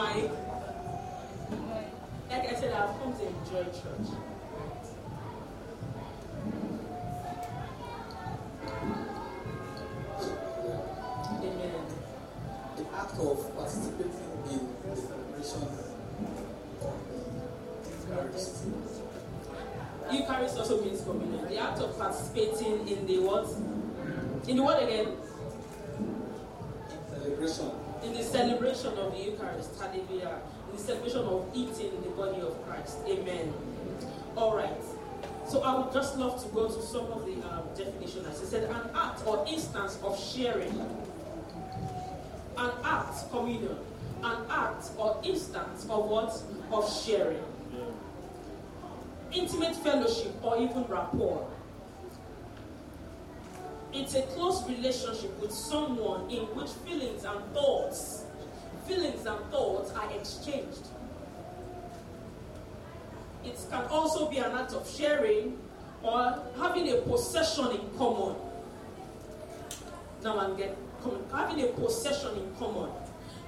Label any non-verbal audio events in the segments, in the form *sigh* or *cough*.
my. Like I said, I've come to enjoy church. Some of the um, definitions. I said, an act or instance of sharing. An act, communion. An act or instance of what? Of sharing. Intimate fellowship or even rapport. It's a close relationship with someone in which feelings and thoughts, feelings and thoughts are exchanged. It can also be an act of sharing or having a possession in common. Now I'm getting having a possession in common.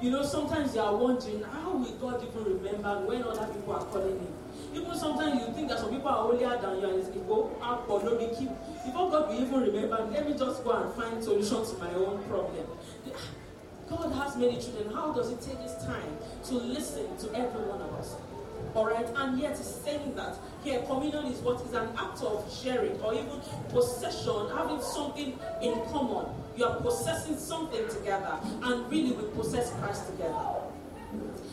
You know, sometimes you are wondering how will God even remember when other people are calling him. Even sometimes you think that some people are holier than you and it's go up or no keep. Before God will even remember, let me just go and find solution to my own problem. God has many children. How does He take His time to listen to every one of us? All right, and yet saying that here communion is what is an act of sharing or even possession, having something in common. You are possessing something together, and really we possess Christ together.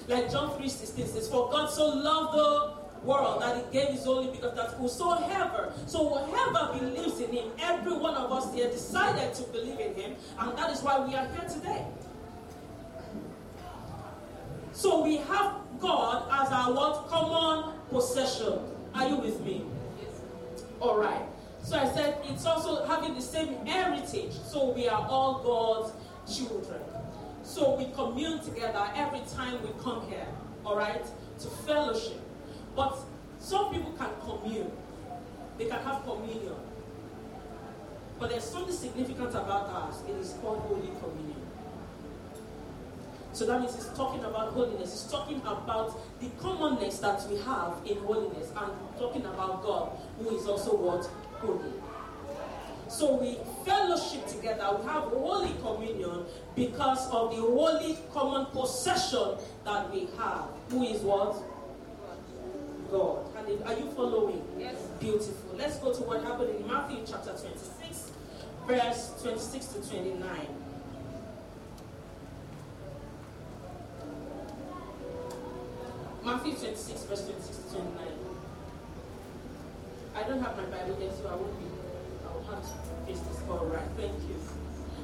Like John 3:16 says, For God so loved the world that he gave his only because that whosoever, so whoever believes in him, every one of us here decided to believe in him, and that is why we are here today. So we have God as our what common possession. Are you with me? Yes. All right. So I said it's also having the same heritage. So we are all God's children. So we commune together every time we come here. All right, to fellowship. But some people can commune. They can have communion. But there's something significant about us. It is called Holy Communion. So that means it's talking about holiness. It's talking about the commonness that we have in holiness and talking about God, who is also what? Holy. So we fellowship together. We have Holy Communion because of the holy common possession that we have. Who is what? God. Are you following? Yes. Beautiful. Let's go to what happened in Matthew chapter 26, verse 26 to 29. Matthew 26, verse 26 to 29. I don't have my Bible there, so I won't be. I will have to face this. All right, thank you.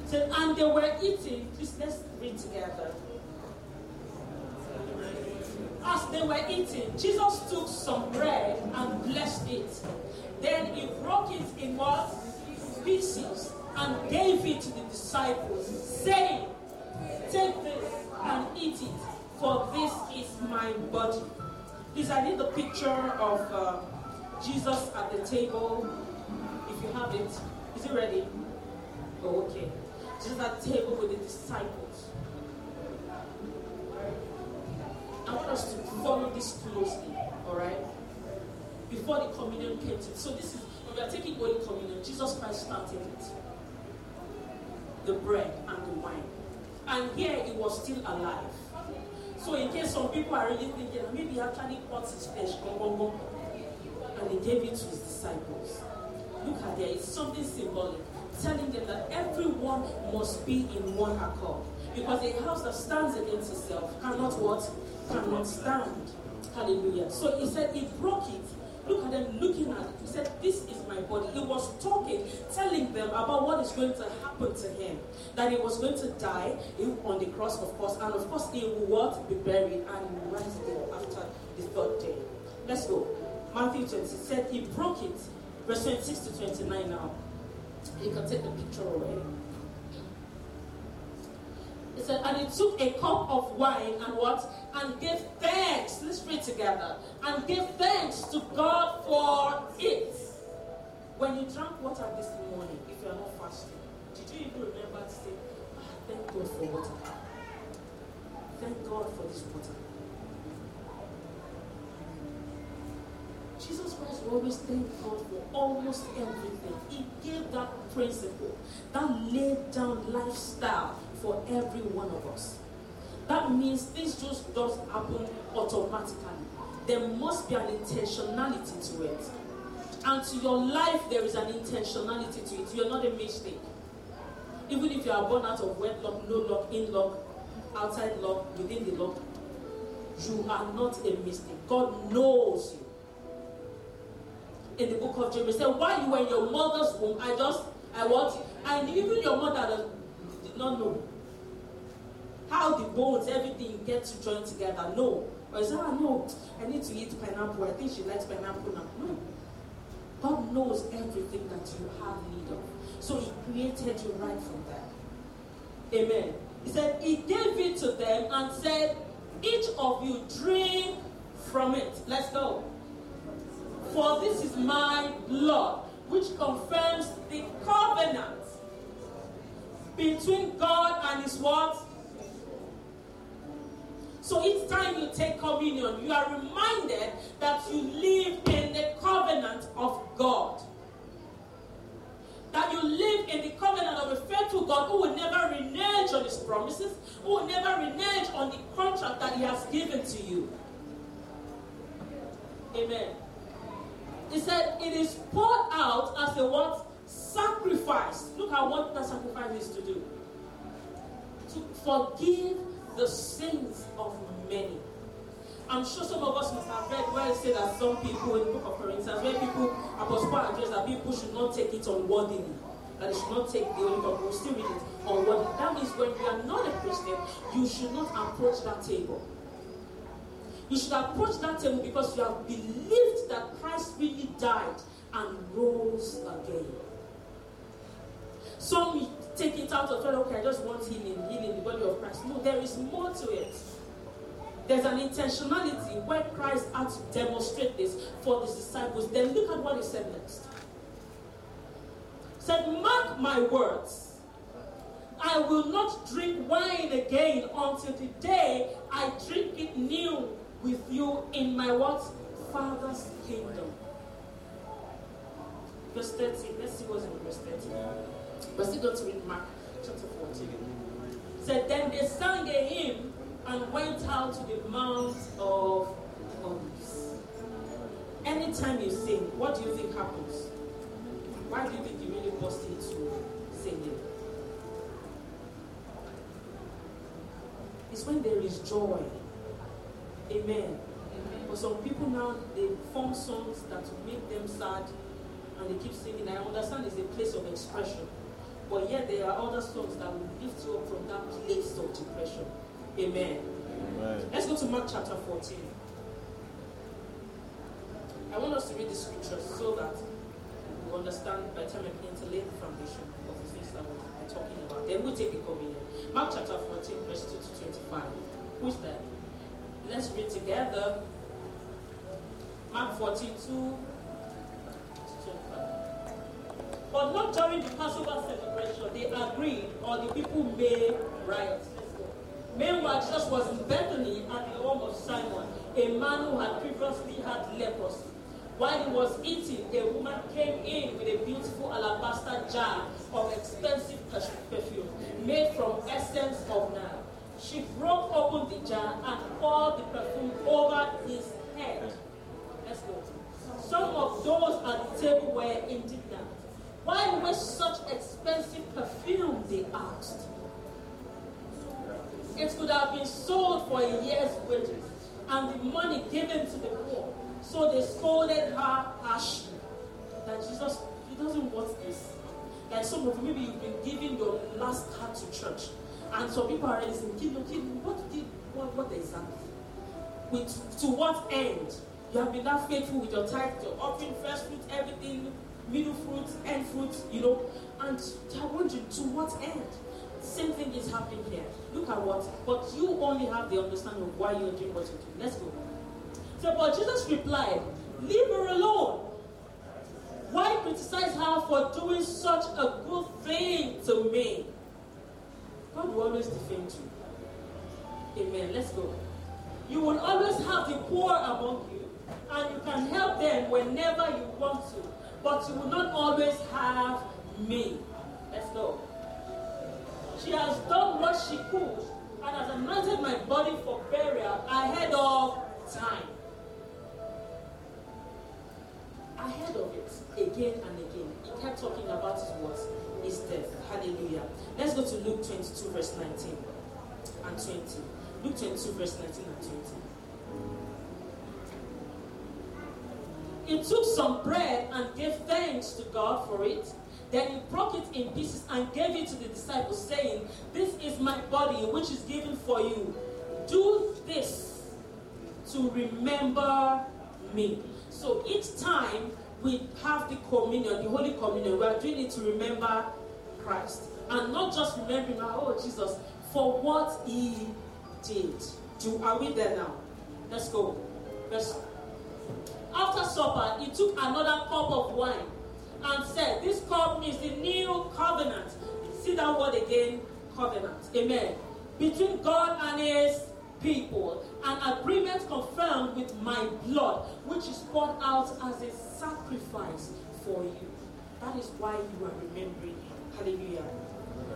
So, and they were eating. Please let's read together. As they were eating, Jesus took some bread and blessed it. Then he broke it in what? Pieces and gave it to the disciples, saying, Take this and eat it, for this is my body. Please, I need the picture of uh, Jesus at the table. If you have it, is it ready? Oh, okay. Jesus at the table with the disciples. I want us to follow this closely, all right? Before the communion came to, so this is we are taking Holy Communion. Jesus Christ started it, the bread and the wine, and here he was still alive. So in case some people are really thinking maybe he actually cut his flesh, and he gave it to his disciples. Look at there, it's something symbolic, telling them that everyone must be in one accord. Because a house that stands against itself cannot what? Cannot stand. Hallelujah. So he said he broke it. Look at them looking at it. He said, This is my body. He was talking, telling them about what is going to happen to him. That he was going to die on the cross, of course, and of course he will what? Be buried and rise again after the third day. Let's go. Matthew 20 said he broke it. Verse 26 to 29 now. You can take the picture away. It said, and he took a cup of wine and what? And gave thanks. Let's read together. And gave thanks to God for it. When you drank water this morning, if you are not fasting, did you even remember to say, ah, thank God for water? thank God for this water. Jesus Christ always thank God for almost everything. He gave that principle, that laid down lifestyle for every one of us. That means this just does happen automatically. There must be an intentionality to it. And to your life, there is an intentionality to it. You're not a mistake. Even if you are born out of wedlock, no lock, in lock, outside lock, within the lock, you are not a mistake. God knows you. In the book of James, said, While you were in your mother's womb, I just, I want, and even your mother did not know how the bones, everything get to join together. No. Or you say, ah, no, I need to eat pineapple. I think she likes pineapple now. No. God knows everything that you have need of. So He created you right from there. Amen. He said, He gave it to them and said, Each of you drink from it. Let's go. For this is my blood, which confirms the covenant between God and His what? So each time you take communion, you are reminded that you live in the covenant of God. That you live in the covenant of a faithful God who will never renege on his promises, who will never renege on the contract that he has given to you. Amen. He said it is poured out as a what? Sacrifice. Look at what that sacrifice is to do. To forgive the sins of many. I'm sure some of us must have read where it said that some people in the book of Corinthians, where people, Apostle Paul addressed that people should not take it unworthily. That they should not take the Holy Ghost, we'll still read it unworthily. That means when you are not a Christian, you should not approach that table. You should approach that table because you have believed that Christ really died and rose again. Some take it out of thought, okay, I just want healing, healing the body of Christ. No, there is more to it. There's an intentionality where Christ had to demonstrate this for his disciples. Then look at what he said next. He said, Mark my words. I will not drink wine again until the day I drink it new with you in my what? Father's kingdom. Verse 13. Let's see what's in verse 13. We're still going to read Mark chapter 14. Said, Then they sang a hymn and went out to the Mount of Olives. Anytime you sing, what do you think happens? Why do you think you really burst into singing? It's when there is joy. Amen. But some people now they form songs that make them sad and they keep singing. I understand it's a place of expression. But yet there are other songs that will lift you up from that place of depression. Amen. Amen. Let's go to Mark chapter 14. I want us to read the scriptures so that we understand by the time I begin to lay the foundation of the things that we're talking about. Then we'll take the communion. Mark chapter 14, verse 2 to 25. Who's that? Let's read together. Mark 14, 2 but not during the Passover celebration. They agreed, or the people made riots. Meanwhile, Jesus was in Bethany at the home of Simon, a man who had previously had leprosy. While he was eating, a woman came in with a beautiful alabaster jar of expensive perfume made from essence of nard. She broke open the jar and poured the perfume over his head. Let's go. Some of those at the table were indignant. Why waste such expensive perfume? They asked. It could have been sold for a year's wages and the money given to the poor. So they scolded her harshly. That Jesus, he doesn't want this. Like some of you, maybe you've been giving your last card to church. And some people are saying, Kiddo, Kiddo, what what, what exactly? With to what end? You have been that faithful with your tithe, your offering, first fruit, everything, middle fruits, end fruits, you know. And they're wondering to what end? Same thing is happening here. Look at what, but you only have the understanding of why you're doing what you're doing. Let's go. So, but Jesus replied, Leave her alone. Why criticize her for doing such a good thing to me? God will always defend you. Amen. Let's go. You will always have the poor among you, and you can help them whenever you want to, but you will not always have me. Let's go. She has done what she could and has anointed my body for burial ahead of time. Ahead of it, again and again. He kept talking about his words, His death. Hallelujah. Let's go to Luke 22, verse 19 and 20. Luke 22, verse 19 and 20. He took some bread and gave thanks to God for it. Then he broke it in pieces and gave it to the disciples, saying, This is my body, which is given for you. Do this to remember me. So each time we have the communion, the Holy Communion, we are doing it to remember Christ. And not just remembering, oh, Jesus, for what he did. Do, are we there now? Let's go. Let's, after supper, he took another cup of wine and said, This cup is the new covenant. See that word again? Covenant. Amen. Between God and his people. An agreement confirmed with my blood, which is poured out as a sacrifice for you. That is why you are remembering. Hallelujah.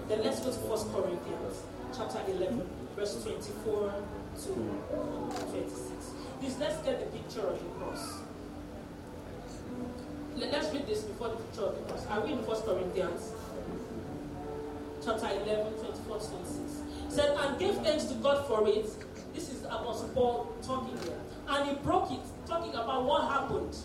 Then let's go to 1 Corinthians chapter 11, verse 24 to 26. Please let's get the picture of the cross. Let's read this before the picture the cross. Are we in 1 Corinthians? Chapter 11, 24 to 26. It said, and give thanks to God for it. This is Apostle Paul talking here. And he broke it, talking about what happened.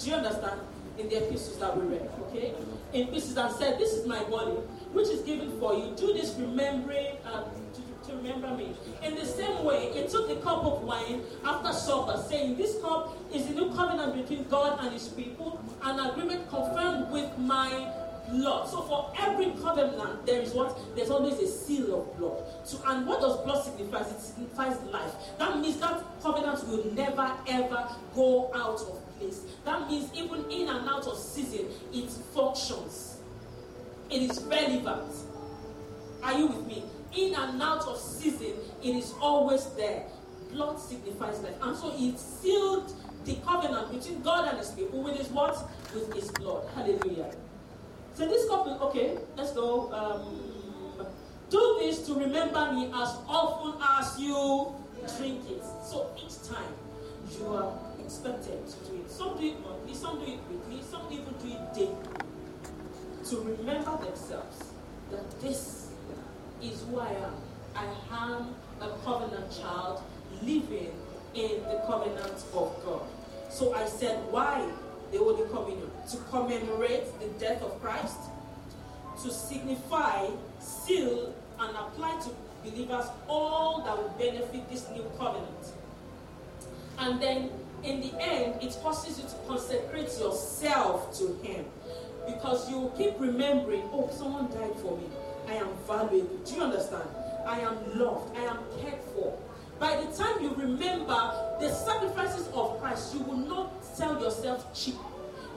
Do you understand? In the epistles that we read, okay? In pieces and said, This is my body, which is given for you. Do this remembering uh, to, to remember me. In the same way, he took a cup of wine after supper, saying, This cup is the new covenant between God and his people, an agreement confirmed with my blood. So for every covenant, there is what? There's always a seal of blood. So, and what does blood signify? It signifies life. That means that covenant will never ever go out of place. That means even in and out of season, it functions. It is relevant. Are you with me? In and out of season, it is always there. Blood signifies life. And so it sealed the covenant between God and his people with his what? With his blood. Hallelujah. So this couple, okay, let's go. Um, do this to remember me as often as you drink it. So each time you are expected to do it. Some do it monthly, some do it weekly, some even do it daily. To remember themselves that this is who I am. I am a covenant child living in the covenant of God. So I said, why the Holy Communion? To commemorate the death of Christ, to signify, seal, and apply to believers all that will benefit this new covenant. And then in the end, it forces you to consecrate yourself to Him. Because you keep remembering, oh, someone died for me. I am valuable. Do you understand? I am loved. I am cared for. By the time you remember the sacrifices of Christ, you will not sell yourself cheap.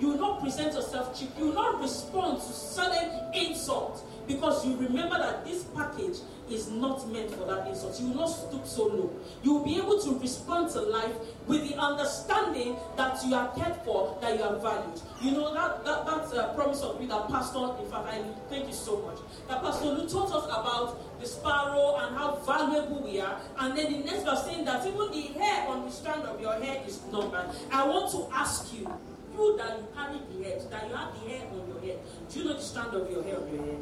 You will not present yourself cheap. You will not respond to sudden insult because you remember that this package is not meant for that insult. You will not stoop so low. You will be able to respond to life with the understanding that you are cared for, that you are valued. You know that that that's a uh, promise of me that Pastor. In fact, I thank you so much. That Pastor Lu taught us about the sparrow and how valuable we are. And then the next verse saying that even the hair on the strand of your head is numbered. I want to ask you, you that you carry the head, that you have the hair on your head, do you know the strand of your hair on your head?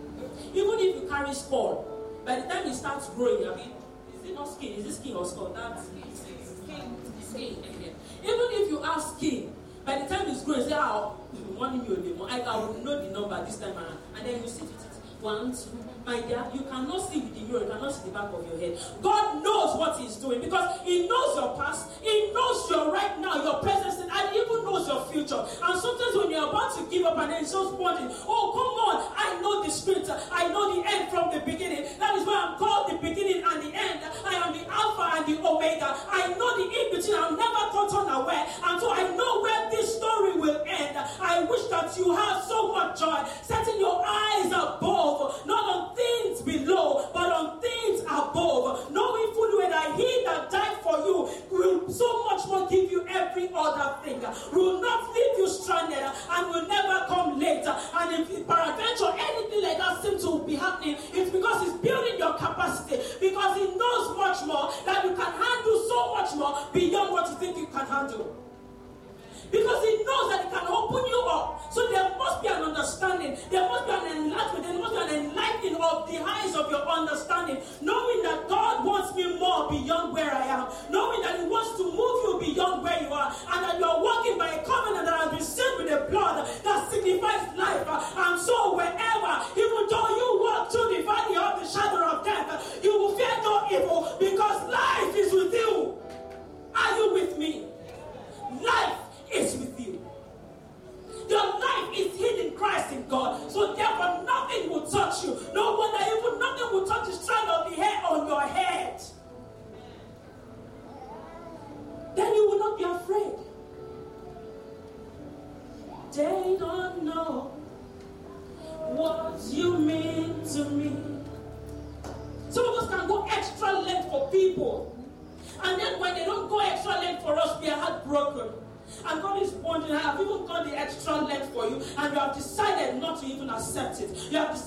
Even if you carry skull, by the time it starts growing, I mean, is it not skin? Is it skin or skull? That's skin. Skin. Even if you have skin, by the time it's growing, say, ah, oh, one million, I will know the number this time around. And then you sit with it. One, two, my dear, you cannot see with the mirror, you cannot see the back of your head. God knows what He's doing because He knows your past, He knows your right now, your present, and He even knows your future. And sometimes when you're about to give up and then just wanting, oh, come on, I know the scripture, I know the end from the beginning. That is why I'm called the beginning and the end. I am the Alpha and the Omega. I know the in between, I'm never caught unaware. And so I know where this story will end. I wish that you have so much joy, setting your eyes above,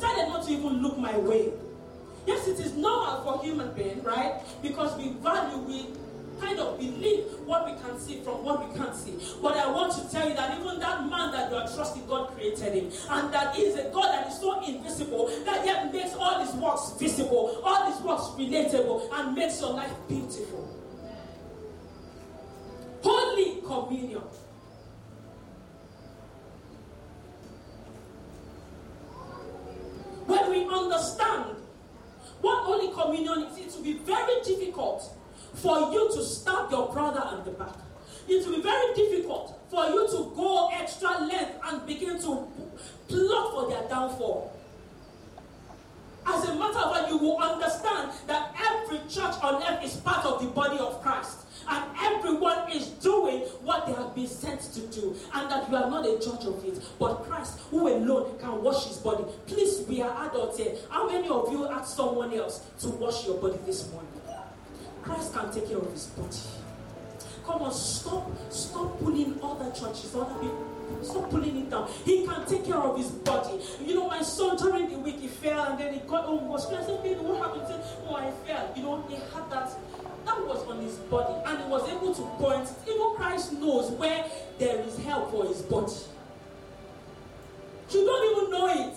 decided not to even look my way. Yes, it is normal for human being, right? Because we value, we kind of believe what we can see from what we can't see. But I want to tell you that even that man that you are trusting, God created him. And that he is a God that is so invisible that yet makes all his works visible, all his works relatable, and makes your life beautiful. Holy communion. When we understand what Holy Communion is, it will be very difficult for you to stab your brother at the back. It will be very difficult for you to go extra length and begin to plot for their downfall. As a matter of fact, you will understand that every church on earth is part of the body of Christ. And everyone is doing what they have been sent to do. And that you are not a judge of it. But Christ, who alone can wash his body. Please, we are adults here. How many of you asked someone else to wash your body this morning? Christ can take care of his body. Come on, stop, stop pulling other churches, other people. Stop pulling it down. He can take care of his body. You know, my son during the week he fell and then he got home. Was "Baby, what happened?" He said, "Oh, I fell." You know, he had that. That was on his body, and he was able to point. Even Christ knows where there is help for his body. You don't even know it.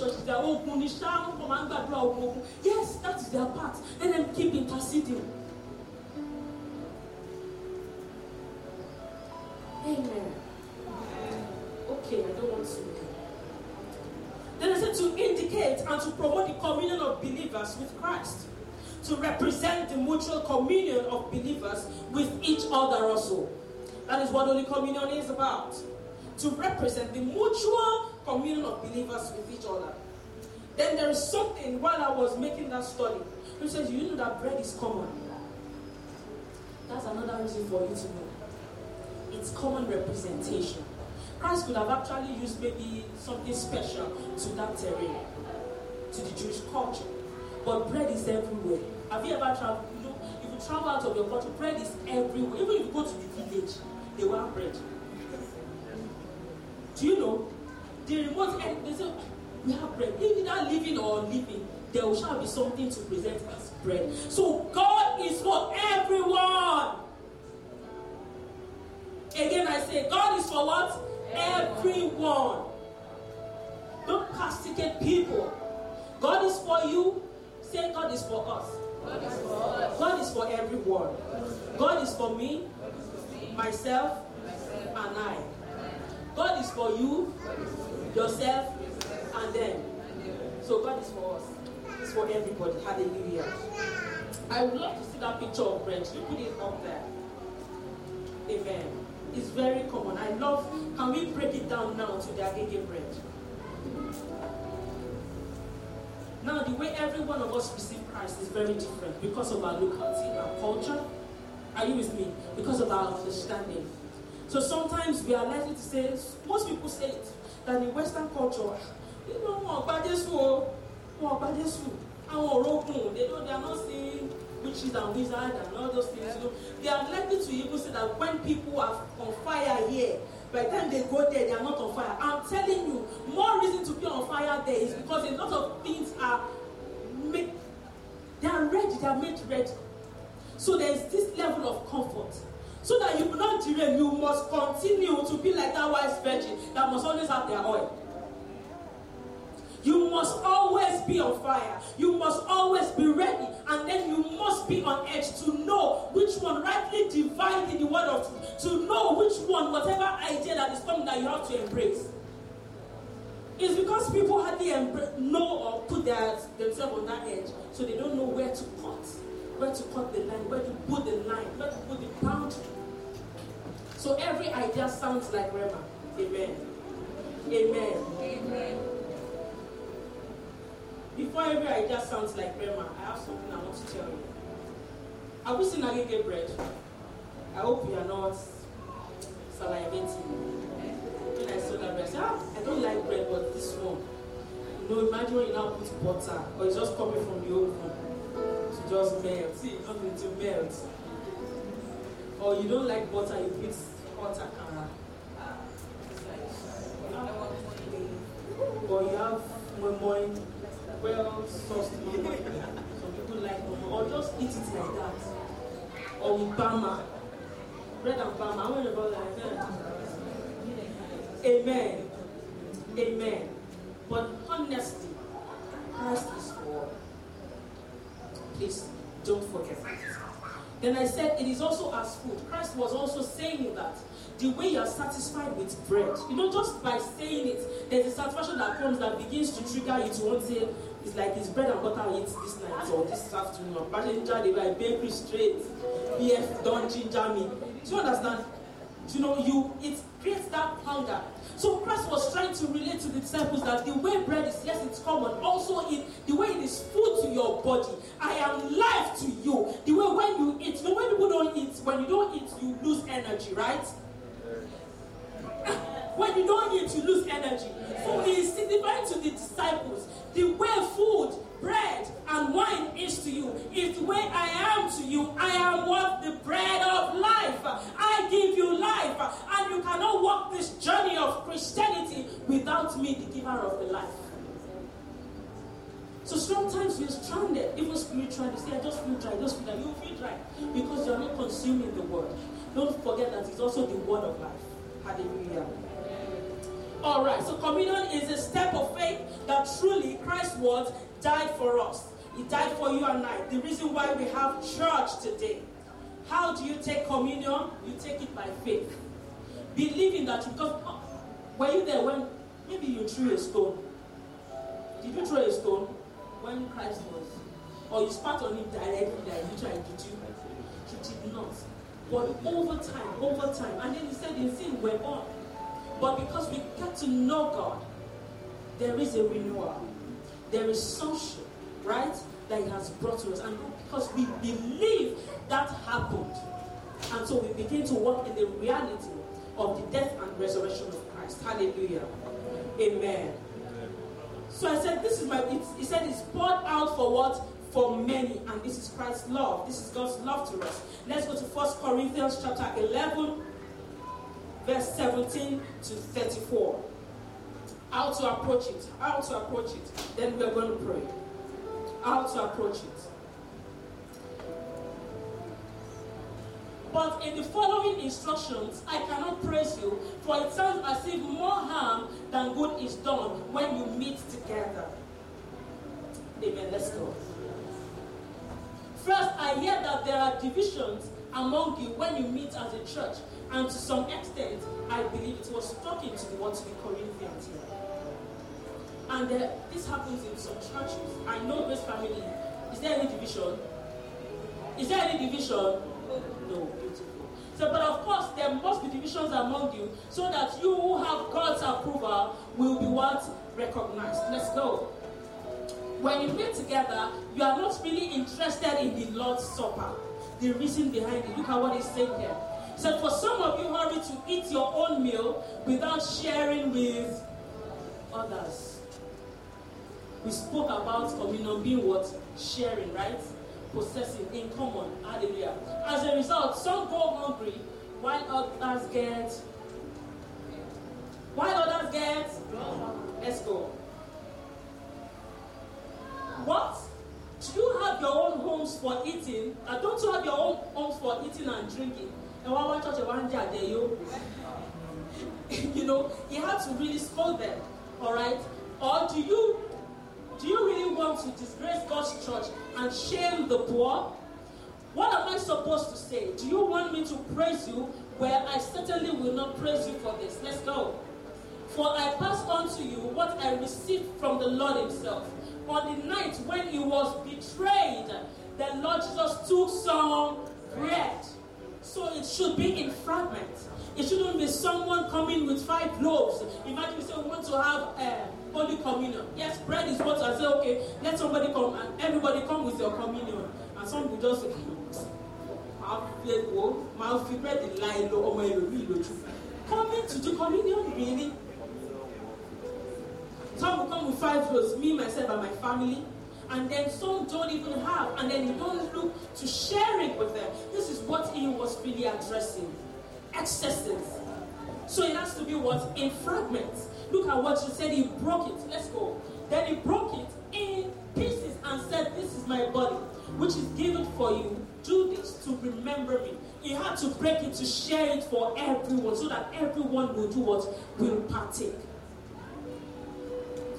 That oh, Yes, that is their part. Let them keep interceding. Amen. Okay, I don't want to. Then I said to indicate and to promote the communion of believers with Christ to represent the mutual communion of believers with each other also. That is what Holy Communion is about. To represent the mutual communion of believers with each other. Then there is something while I was making that study, which says, you know that bread is common. That's another reason for you to know. It's common representation. Christ could have actually used maybe something special to that terrain, to the Jewish culture. But bread is everywhere. Have you ever traveled? You know, if you travel out of your country, bread is everywhere. Even if you go to the village, they will have bread. Do you know? The remote end, eh, they say, we have bread. Either living or living, there shall be something to present as bread. So God is for everyone. Again, I say, God is for what? Everyone. Don't castigate people. God is for you. Say, God is for us. God is for us. God is for everyone. God is for me, myself, and I. God is for you, yourself, and them. So God is for us. It's for everybody. Hallelujah. I would love to see that picture of bread. You put it up there. Amen. It's very common. I love. Can we break it down now to the agege bread? Now, the way every one of us receive Christ is very different because of our locality, our culture. Are you with me? Because of our understanding. So sometimes we are likely to say, most people say it, that in Western culture, you know, wọn gba Jésù o, wọn gba Jésù. Àwọn òrókùn, they don't, they are not seeing witches and wizards and all those things. Know, they are likely to even say that when people are on fire here, by the time they go there, they are not on fire. I'm telling you, more reason to be on fire there is because a lot of things are made, they are ready, they are made ready. So there is this level of comfort. So that you will not derail, you must continue to be like that wise virgin that must always have their oil. You must always be on fire. You must always be ready. And then you must be on edge to know which one rightly dividing the word of truth. To know which one, whatever idea that is coming, that you have to embrace. It's because people hardly know or put their, themselves on that edge. So they don't know where to cut. Where to cut the line, where to put the line, where to put the boundary. So every idea sounds like rhema. Amen. Amen. Amen. Before every idea sounds like rhema, I have something I want to tell you. Have you seen agege bread? I hope you are not salivating. When I saw that bread, I said, ah, I don't like bread, but this one. You know, imagine when you now put butter, or it's just coming from the oven to just melt. See, it's not going to melt. Or you don't like butter, you put hot akara. Or you have moi well sauced moi Some people like moi or just eat it like that. Or with bama. Bread and bama. How many of us like that? Amen. Amen. But honestly, Christ is for. Please don't forget that. Then I said it is also as food. Christ was also saying that the way you are satisfied with bread, you know, just by saying it, there's a satisfaction that comes that begins to trigger you to want to say, it's like it's bread and butter I eat this night or this afternoon. Or ginger, they bakery straight. BF don't ginger me. Do you understand? Do you know, you it creates that hunger. So Christ was trying to relate to the disciples that the way bread is, yes, it's common. Also, in the way it is food to your body. I am life to you. The way when you eat, know, when people don't eat, when you don't eat, you lose energy, right? *laughs* when you don't eat, you lose energy. So he is signifying to the disciples the way food, bread, and wine is to you is the way I am to you. I am what the bread of life. I give you life, and you cannot walk this journey of Christianity without me, the giver of the life. So sometimes you're stranded, even spiritually. Say, I just feel dry, just feel dry. You feel dry because you're not consuming the word. Don't forget that it's also the word of life. Hallelujah. All right, so communion is a step of faith that truly Christ's word died for us. He died for you and I. The reason why we have church today. How do you take communion? You take it by faith. Believing that you, because uh, were you there when maybe you threw a stone? Did you throw a stone when Christ was? Or you spat on him directly, like literally, did you? You did not. But over time, over time, and then he said, in sin, we're born. But because we get to know God, there is a renewal. There is sonship, right? That He has brought to us. And because we believe that happened. And so we begin to walk in the reality of the death and resurrection of Christ. Hallelujah. Amen. So I said, this is my, he said it's poured out for what? For many. And this is Christ's love. This is God's love to us. Let's go to 1 Corinthians chapter 11, verse 17 to 34. How to approach it. How to approach it. Then we are going to pray. How to approach it. But in the following instructions, I cannot praise you, for it sounds as if more harm than good is done when you meet together. Amen. Let's go. First, I hear that there are divisions among you when you meet as a church, and to some extent, I believe it was talking to the to the Corinthians here. And uh, this happens in some churches. I know this family. Is there any division? Is there any division? No, beautiful. So, but of course, there must be divisions among you so that you who have God's approval will be what? Recognized. Let's go. When you meet together, you are not really interested in the Lord's Supper. the reason behind it. Look at what he's saying here. He said, For some of you hurry to eat your own meal without sharing with others. We spoke about communion being what? Sharing, right? Possessing in common. Hallelujah. As a result, some go hungry while others get. While others get. Let's go. What? Do you have your own homes for eating? Uh, don't you have your own homes for eating and drinking? And why watch church one day you? You know, he had to really scold them. Alright? Or do you you want to disgrace God's church and shame the poor? What am I supposed to say? Do you want me to praise you where I certainly will not praise you for this? Let's go. For I pass on to you what I received from the Lord Himself on the night when he was betrayed, the Lord Jesus took some bread. So it should be in fragments. It shouldn't be someone coming with five loaves. Imagine you say we want to have uh, Holy Communion. Yes, bread is what I say, okay, let somebody come and everybody come with your communion. And some will just say, Coming to do communion, really? Some will come with five loaves, me, myself, and my family. And then some don't even have, and then you don't look to share it with them. This is what he was really addressing. Excesses. So it has to be what? In fragments. Look at what he said. He broke it. Let's go. Then he broke it in pieces and said, This is my body, which is given for you. Do this to remember me. He had to break it to share it for everyone so that everyone will do what? Will partake.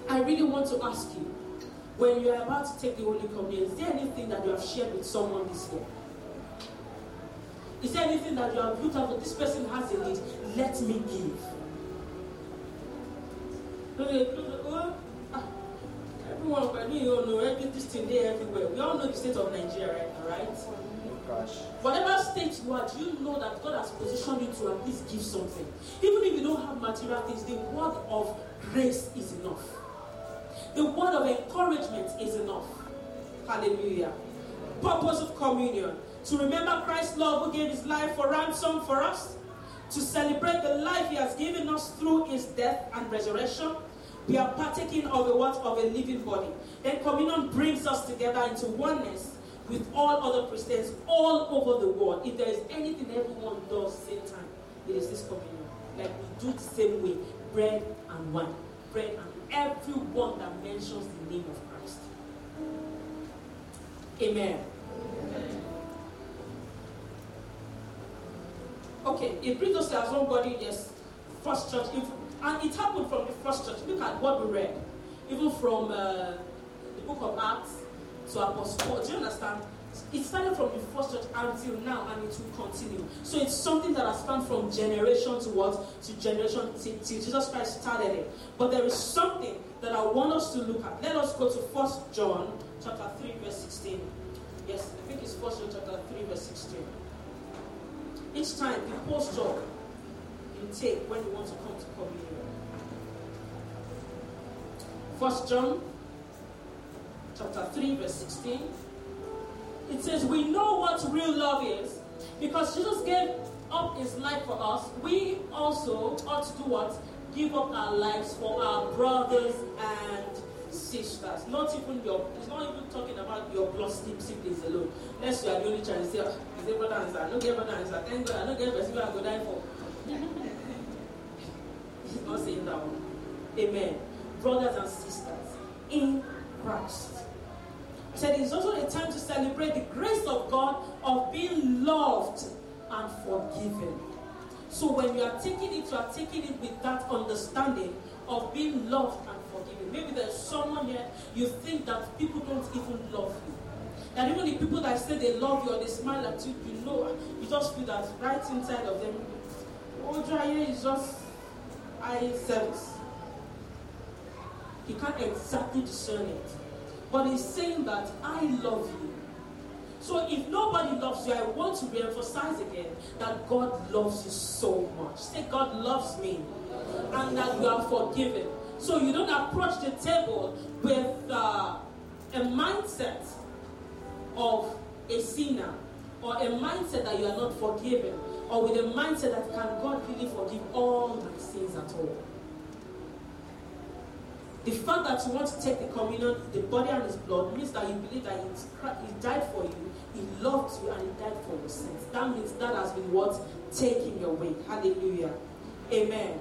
I really want to ask you when you are about to take the Holy Communion, is there anything that you have shared with someone this year? Is there anything that you have looked at this person has a need? Let me give. Ah, everyone, but you know, every this thing there everywhere. We all know the state of Nigeria, right? Whatever state you are, you know that God has positioned you to at least give something? Even if you don't have material things, the word of grace is enough. The word of encouragement is enough. Hallelujah. Purpose of communion. To remember Christ's love who gave his life for ransom for us. To celebrate the life he has given us through his death and resurrection. We are partaking of a what? Of a living body. Then communion brings us together into oneness with all other Christians all over the world. If there is anything everyone does same time, it is this communion. Like we do the same way, bread and wine. Bread and everyone that mentions the name of Christ. Amen. Okay, it brings us to body. yes, first church. And it happened from the first church. Look at what we read. Even from uh, the book of Acts to Apostle Paul. Do you understand? It started from the first church until now, and it will continue. So it's something that has spanned from generation to what? To generation till, Jesus Christ started it. But there is something that I want us to look at. Let us go to First John chapter 3, verse 16. Yes, I think it's First John chapter 3, verse 16. Each time the posture you take when you want to come to communion. First John chapter 3, verse 16 it says, We know what real love is because Jesus gave up his life for us. We also ought to do what? Give up our lives for our brothers and sisters. Not even your, it's not even talking about your blood siblings alone. Unless you are the only child, say, oh, is a brother and sister. I don't get brother and sister. Thank God, I don't get person I go die for. Not that one. Amen. Brothers and sisters in Christ said it's also a time to celebrate the grace of God of being loved and forgiven. So when you are taking it, you are taking it with that understanding of being loved and forgiven. Maybe there's someone here you think that people don't even love you. That even the people that say they love you or they smile at you, you know, you just feel that right inside of them, Oh, Ojaye is just eye service. You can't exactly discern it. But he's saying that I love you. So if nobody loves you, I want to re-emphasize again that God loves you so much. Say, God loves me. And that you are forgiven. So you don't approach the table with uh, a mindset of a sinner or a mindset that you are not forgiven, or with a mindset that can God really forgive all my sins at all. The fact that you want to take the communion, the body and his blood, means that you believe that he died for you, he loved you, and he died for your sins. That means that has been what? Taking your way. Hallelujah. Amen.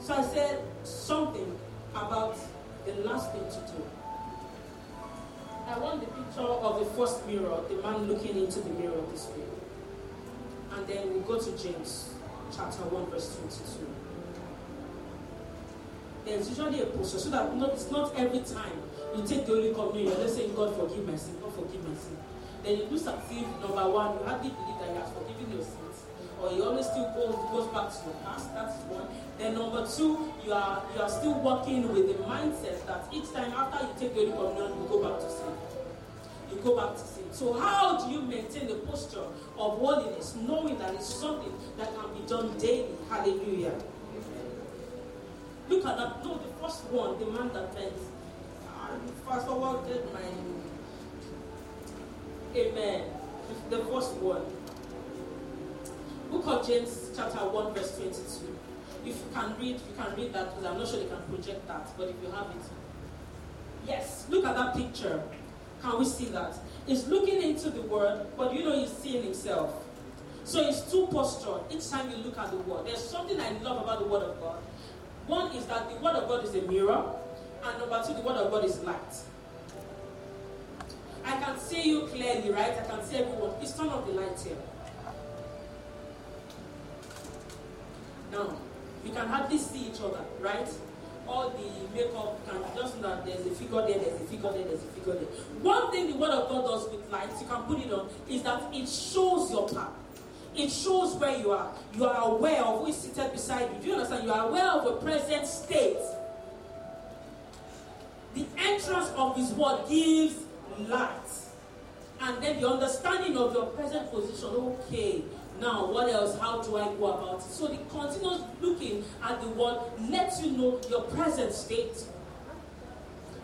So I said something about the last thing to do. I want the picture of the first mirror, the man looking into the mirror of this way. And then we go to James chapter 1, verse 22 there's usually a process so that not, it's not every time you take the Holy Communion, you're just saying, God forgive my sin, God forgive my sin. Then you do something, number one, you have hardly believe that He has forgiven your sins. Or you always still goes, goes back to your past, that's one. Then number two, you are you are still working with the mindset that each time after you take the Holy Communion, you go back to sin. You go back to sin. So how do you maintain the posture of holiness, knowing that it's something that can be done daily? Hallelujah. Look at that. No, the first one, the man that went. Ah, Fast forwarded my. Amen. The first one. Book of James, chapter 1, verse 22. If you can read, you can read that because I'm not sure you can project that, but if you have it. Yes, look at that picture. Can we see that? He's looking into the word, but you know he's seeing himself. So it's two posture each time you look at the word. There's something I love about the word of God. One is that the Word of God is a mirror, and number two, the Word of God is light. I can see you clearly, right? I can see everyone. Please turn off the light here. Now, we can hardly see each other, right? All the makeup can just know that there's a figure there, there's a figure there, there's a figure there. One thing the Word of God does with light, you can put it on, is that it shows your path. It shows where you are. You are aware of who is seated beside you. Do you understand? You are aware of your present state. The entrance of His word gives light. And then the understanding of your present position. Okay, now what else? How do I go about it? So the continuous looking at the word lets you know your present state.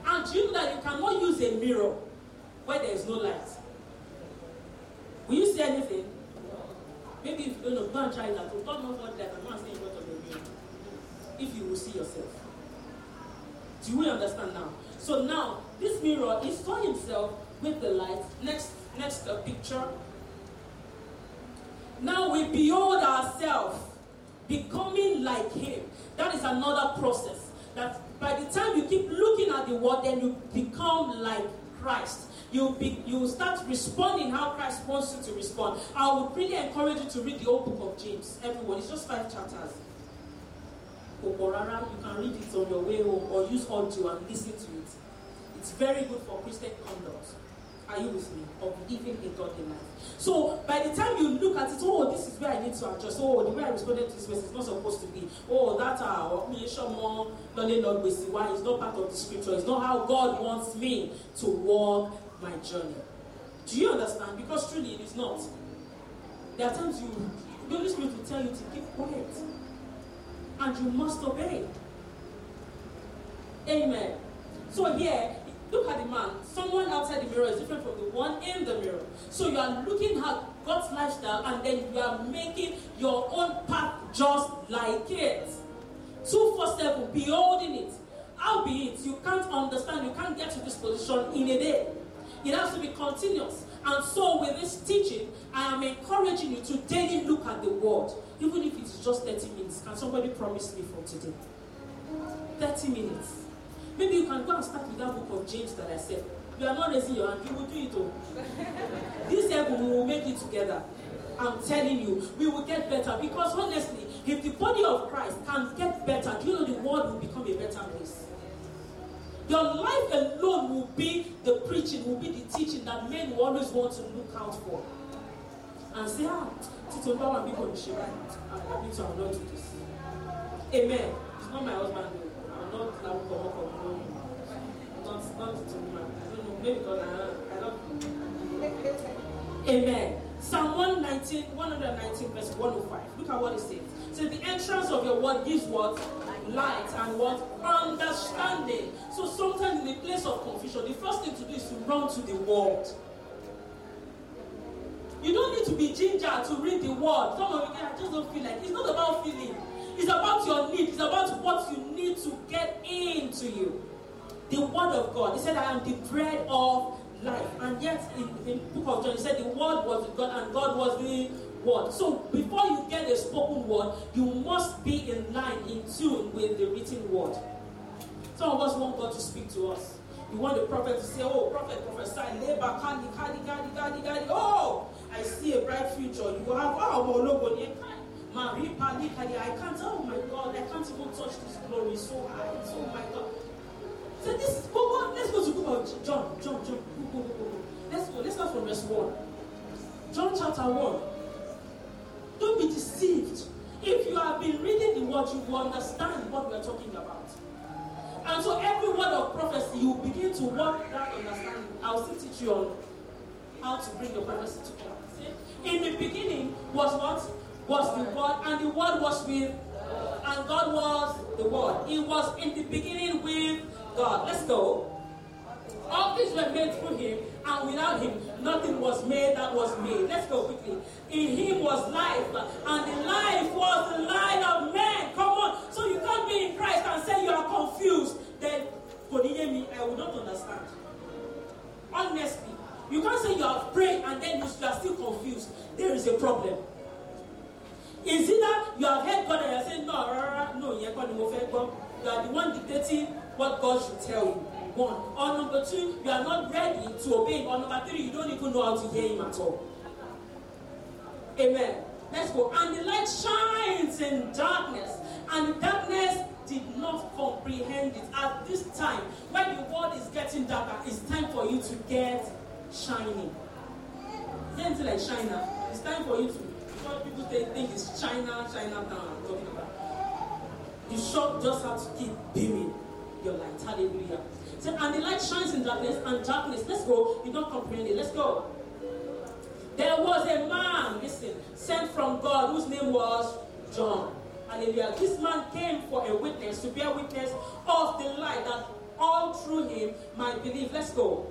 And you know that you cannot use a mirror where there is no light. Will you see anything? Maybe if you don't know, go and try that. God knows what that stay in front of the mirror. If you will see yourself. Do you understand now? So now, this mirror is saw himself with the light. Next, next uh, picture. Now we behold ourselves becoming like him. That is another process. That by the time you keep looking at the word, then you become like Christ you be, you start responding how Christ wants you to respond. I would really encourage you to read the whole book of James. Everyone, it's just five chapters. Oborara, you can read it on your way home or use audio and listen to it. It's very good for Christian conduct. Are you with me? Of living a godly life. So by the time you look at it, oh, this is where I need to adjust. Oh, the way I responded to this message is not supposed to be. Oh, that uh, more learning not why it's not part of the scripture. It's not how God wants me to walk my journey. Do you understand? Because truly it is not. There are times you, the Holy Spirit will tell you to keep quiet. And you must obey. Amen. So here, look at the man. Someone outside the mirror is different from the one in the mirror. So you are looking at God's lifestyle and then you are making your own path just like it. 247, beholding it. Albeit, you can't understand, you can't get to this position in a day. It has to be continuous. And so, with this teaching, I am encouraging you to daily look at the word, even if it's just 30 minutes. Can somebody promise me for today? 30 minutes. Maybe you can go and start with that book of James that I said. You are not raising your hand, you will do it all. *laughs* this year we will make it together. I'm telling you, we will get better because honestly, if the body of Christ can get better, do you know the world will become a better place? Your life alone will be the preaching, will be the teaching that men will always want to look out for. And say, ah, Tito Bawa be on Shirai. I need to not do this. Amen. It's not my husband. I'm not up. Not, not man. I don't know. Maybe I, I Amen. Psalm 119, 119, verse 105. Look at what it says. Says, The entrance of your word gives what? light and what? Understanding. So sometimes in the place of confusion, the first thing to do is to run to the word. You don't need to be ginger to read the word. Some of you I just don't feel like it's not about feeling. It's about your need. It's about what you need to get into you. The word of God. He said, I am the bread of life. And yet in the book of John, he said the word was God and God was the word. So before you get a spoken word, you must be in line, in tune with the written word. Some of us want God to speak to us. You want the prophet to say, Oh, prophet, prophesy, labor, candy, candy, candy, candy, candy. Oh, I see a bright future. You have, oh, Mologo, I can't, oh my God, I can't even touch this glory so high. Oh my God. So this, go, go, let's go to of John, John, John, go, go, go, go. Let's go, let's start from verse 1. John chapter 1. Don't be deceived. If you have been reading the word, you will understand what we are talking about. And so every word of prophecy, you begin to work that understanding. I'll still teach you on how to bring the prophecy to God. In the beginning was what? Was the word, and the word was with, and God was the word. It was in the beginning with God. Let's go. All things were made through him, and without him, nothing was made that was made. Let's go quickly. In him was life, and the life was the light of men. Come on. So you can't be in Christ and say you are confused. Then, for the enemy, I will not understand. Honestly, you can't say you have prayed and then you are still confused. There is a problem. Is it that you have heard God and you're saying, no, no, you are the one dictating what God should tell you. One. Or number two, you are not ready to obey Or number three, you don't even know how to hear him at all. Amen. Let's go. And the light shines in darkness, and the darkness did not comprehend it. At this time, when the world is getting darker, it's time for you to get shining. Isn't it like China? It's time for you to. People think, it's China, China town I'm talking about. The shop just has to keep beaming your light. Hallelujah. So, and the light shines in darkness, and darkness, let's go, you don't comprehend it. Let's go. There was a man, listen, sent from God whose name was John. Hallelujah. This man came for a witness, to bear witness of the light that all through him might believe. Let's go.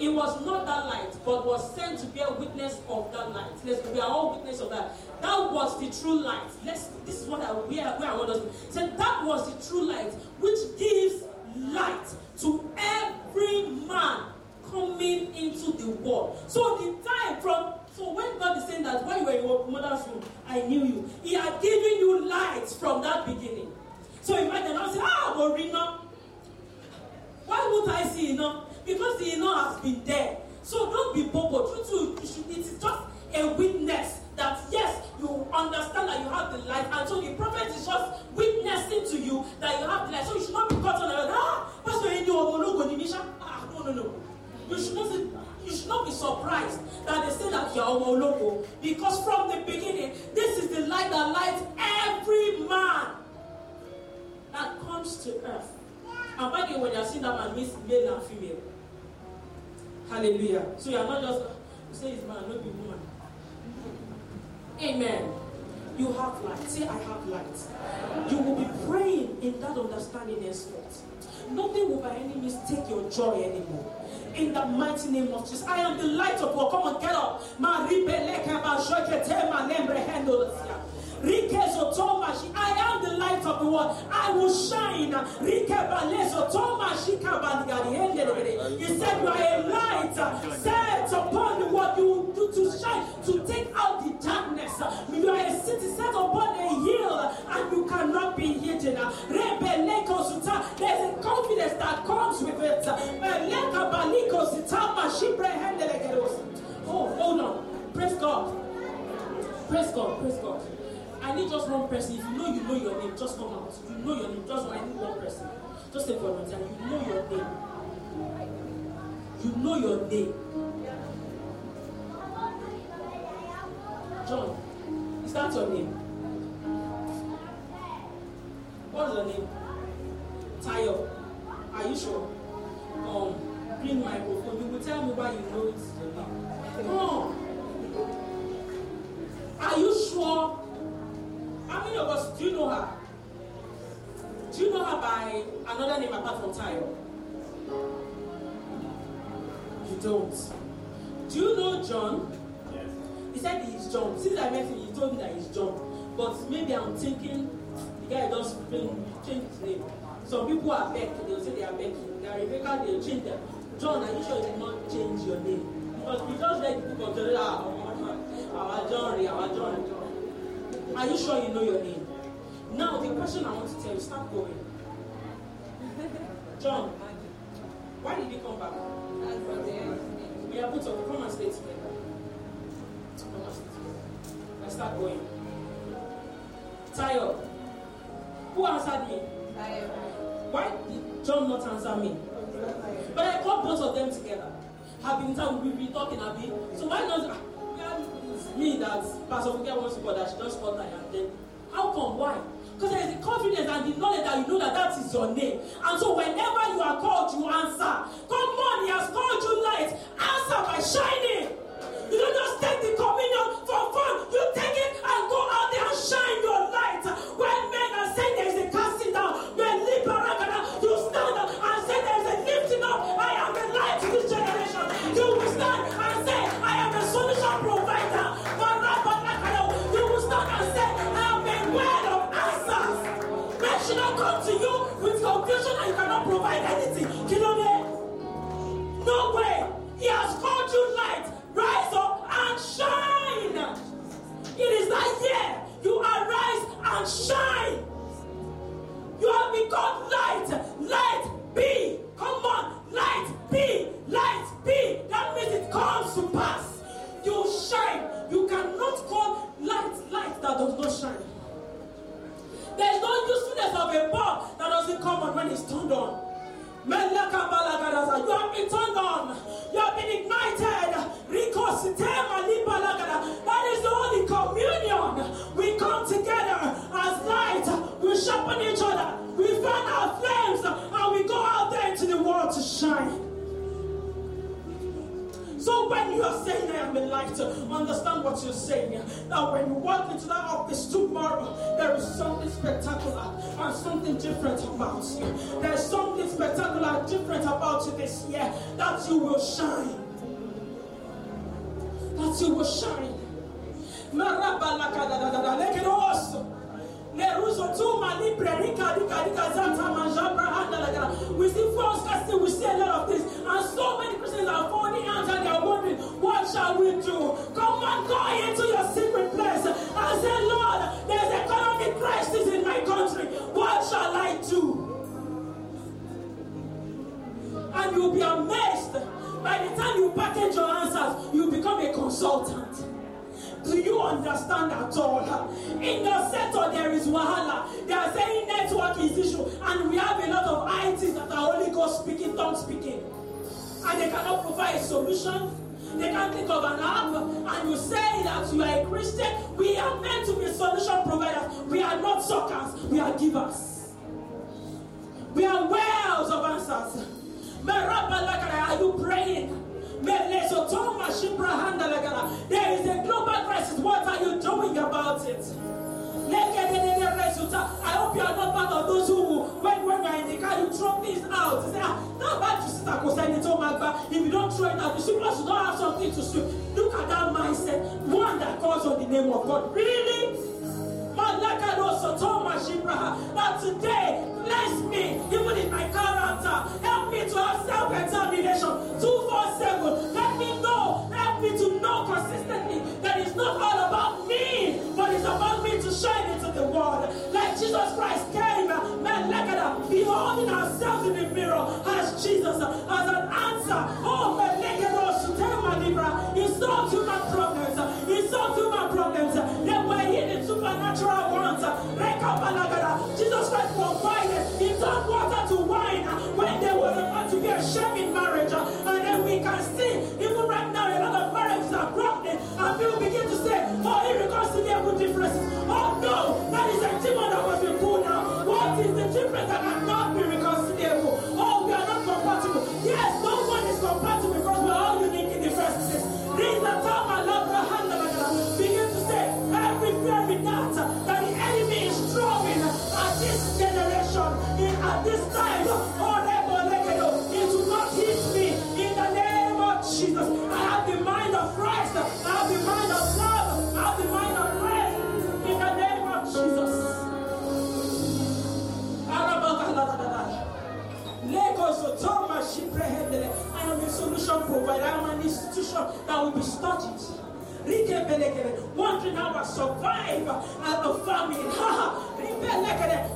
It was not that light, but was sent to bear witness of that light. Let's we are all witness of that. That was the true light. Let's this is what I where, where I want us to say. that was the true light, which gives light to every man coming into the world. So the time from so when God is saying that when you were in your mother's womb, I knew you. He had given you light from that beginning. So imagine I say, ah, Morina. Why would I see enough? Because the enough has been there. So don't be bobo. True, it is just a witness that yes, you understand that you have the light, and so the prophet is just witnessing to you that you have the light. So you should not be caught on the ah, Pastor Eni Ah, no, no, no. You should not say, you should not be surprised that they say that you are Omologo. Because from the beginning, this is the light that lights every man that comes to earth. And by the way, when you are seeing that man, means male and female. Hallelujah. So you are not just, you say it's man, not be woman. Amen. You have light. Say, I have light. You will be praying in that understanding henceforth. Nothing will by any means take your joy anymore. In the mighty name of Jesus. I am the light of God. Come on, get up. I am the light of the world. I will shine. He said, You are a light uh, set upon the. You do to shine, to take out the darkness. You are a city set upon a hill, and you cannot be hidden. There's a confidence that comes with it. Oh, hold on. Praise God. Praise God. Praise God. I need just one person. If you know you know your name, just come out. You know your name. Just I need one person. Just say volunteer. You know your name. You know your name. John, is that your name? What's your name? Tayo. Are you sure? Um, bring microphone. You will tell me why you know it's your name. Come on. Are you sure how many of us do you know her? Do you know her by another name apart from Tayo? You don't. Do you know John? Yes. He said he's John. Since I met him, he told me that he's John. But maybe I'm thinking the guy just changed his name. Some people are Beck, they'll say they are Becky. They are Rebecca, they'll change them. John, are you sure you did not change your name? Because we just read the book of John, our John, our John. Are you sure you know your name? Now, the question I want to tell you, start going. *laughs* John, why did you come back? We are put up, come and stay together. Come and stay together. Let's start going. Tayo, who answered me? Why did John not answer me? But I called both of them together. Have been time we've been talking, have been. So why not? Me that Pastor Fukia wants to call that she just called her and then. How come? Why? Because there is the confidence and the knowledge that you know that that is your name. And so whenever you are called, you answer. Come on, He has called you light. Answer by shining. You don't just take the communion for fun. You take shine. You have become light. Light be. Come on. Light be. Light be. That means it comes to pass. You shine. You cannot call light light that does not shine. There is no usefulness of a bulb that doesn't come on when it's turned on. When you are saying I am a light, understand what you're saying. Now when you walk into that office tomorrow, there is something spectacular and something different about you. There's something spectacular different about you this year that you will shine. That you will shine. We see false casting, we see a lot of this, and so many Christians are falling shall we do? Come on, go into your secret place and say, Lord, there's economic crisis in my country. What shall I do? And you'll be amazed. By the time you package your answers, you become a consultant. Do you understand at all? In the sector, there is wahala. They are saying network is issue, and we have a lot of ITs that are only God speaking, tongue speaking, and they cannot provide a solution. They can't think of an app, and you say that you are a Christian. We are meant to be solution providers. We are not suckers. We are givers. We are wells of answers. Are you praying? There is a global crisis. What are you doing about it? I hope you are not part of those who, when, when you are in the car, you throw things out. You say, ah, not bad to sit If you don't throw it out, you the you don't have something to say. Look at that mindset. One that calls on the name of God. Really? That today, bless me, even in my character. Help me to have self-examination. 247. Let me know. Help me to know consistently that it's not all about it's about me to shine into the world. Like Jesus Christ came, man, look at that. Beholding ourselves in the mirror as Jesus, as an answer. Oh, man, look at us. He solved human problems. Supernatural ones. Jesus Christ provided. He turned water to wine when there was about to be a shame in marriage. And then we can see, even right now, a lot of marriages are broken. And people begin to say, oh, irreconcilable differences. Oh, no, survive uh, the famine.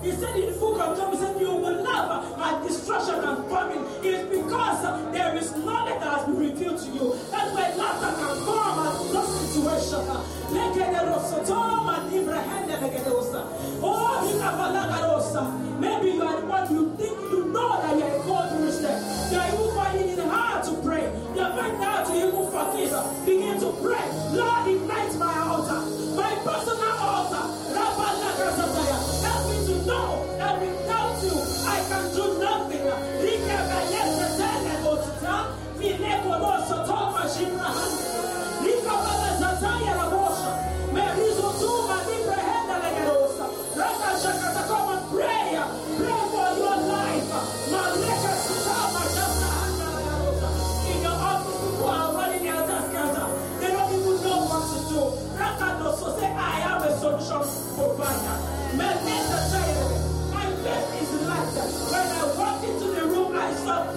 he said in the book of John, he said, You will love uh, destruction and famine. It is because uh, there is knowledge that has been revealed to you. That's why laughter can come at those situations. Uh,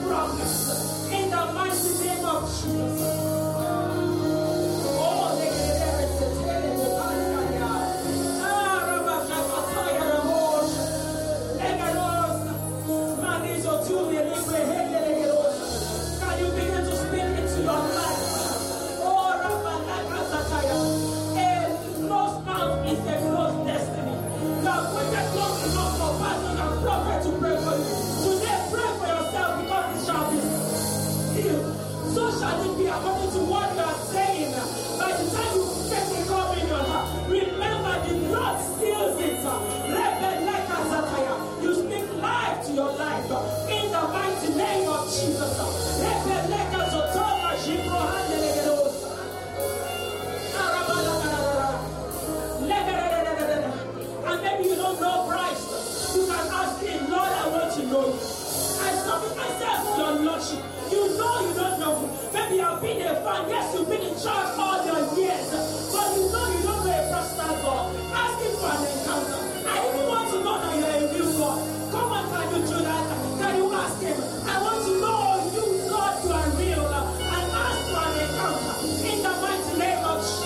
drogas, ainda mais bebendo altíssimo.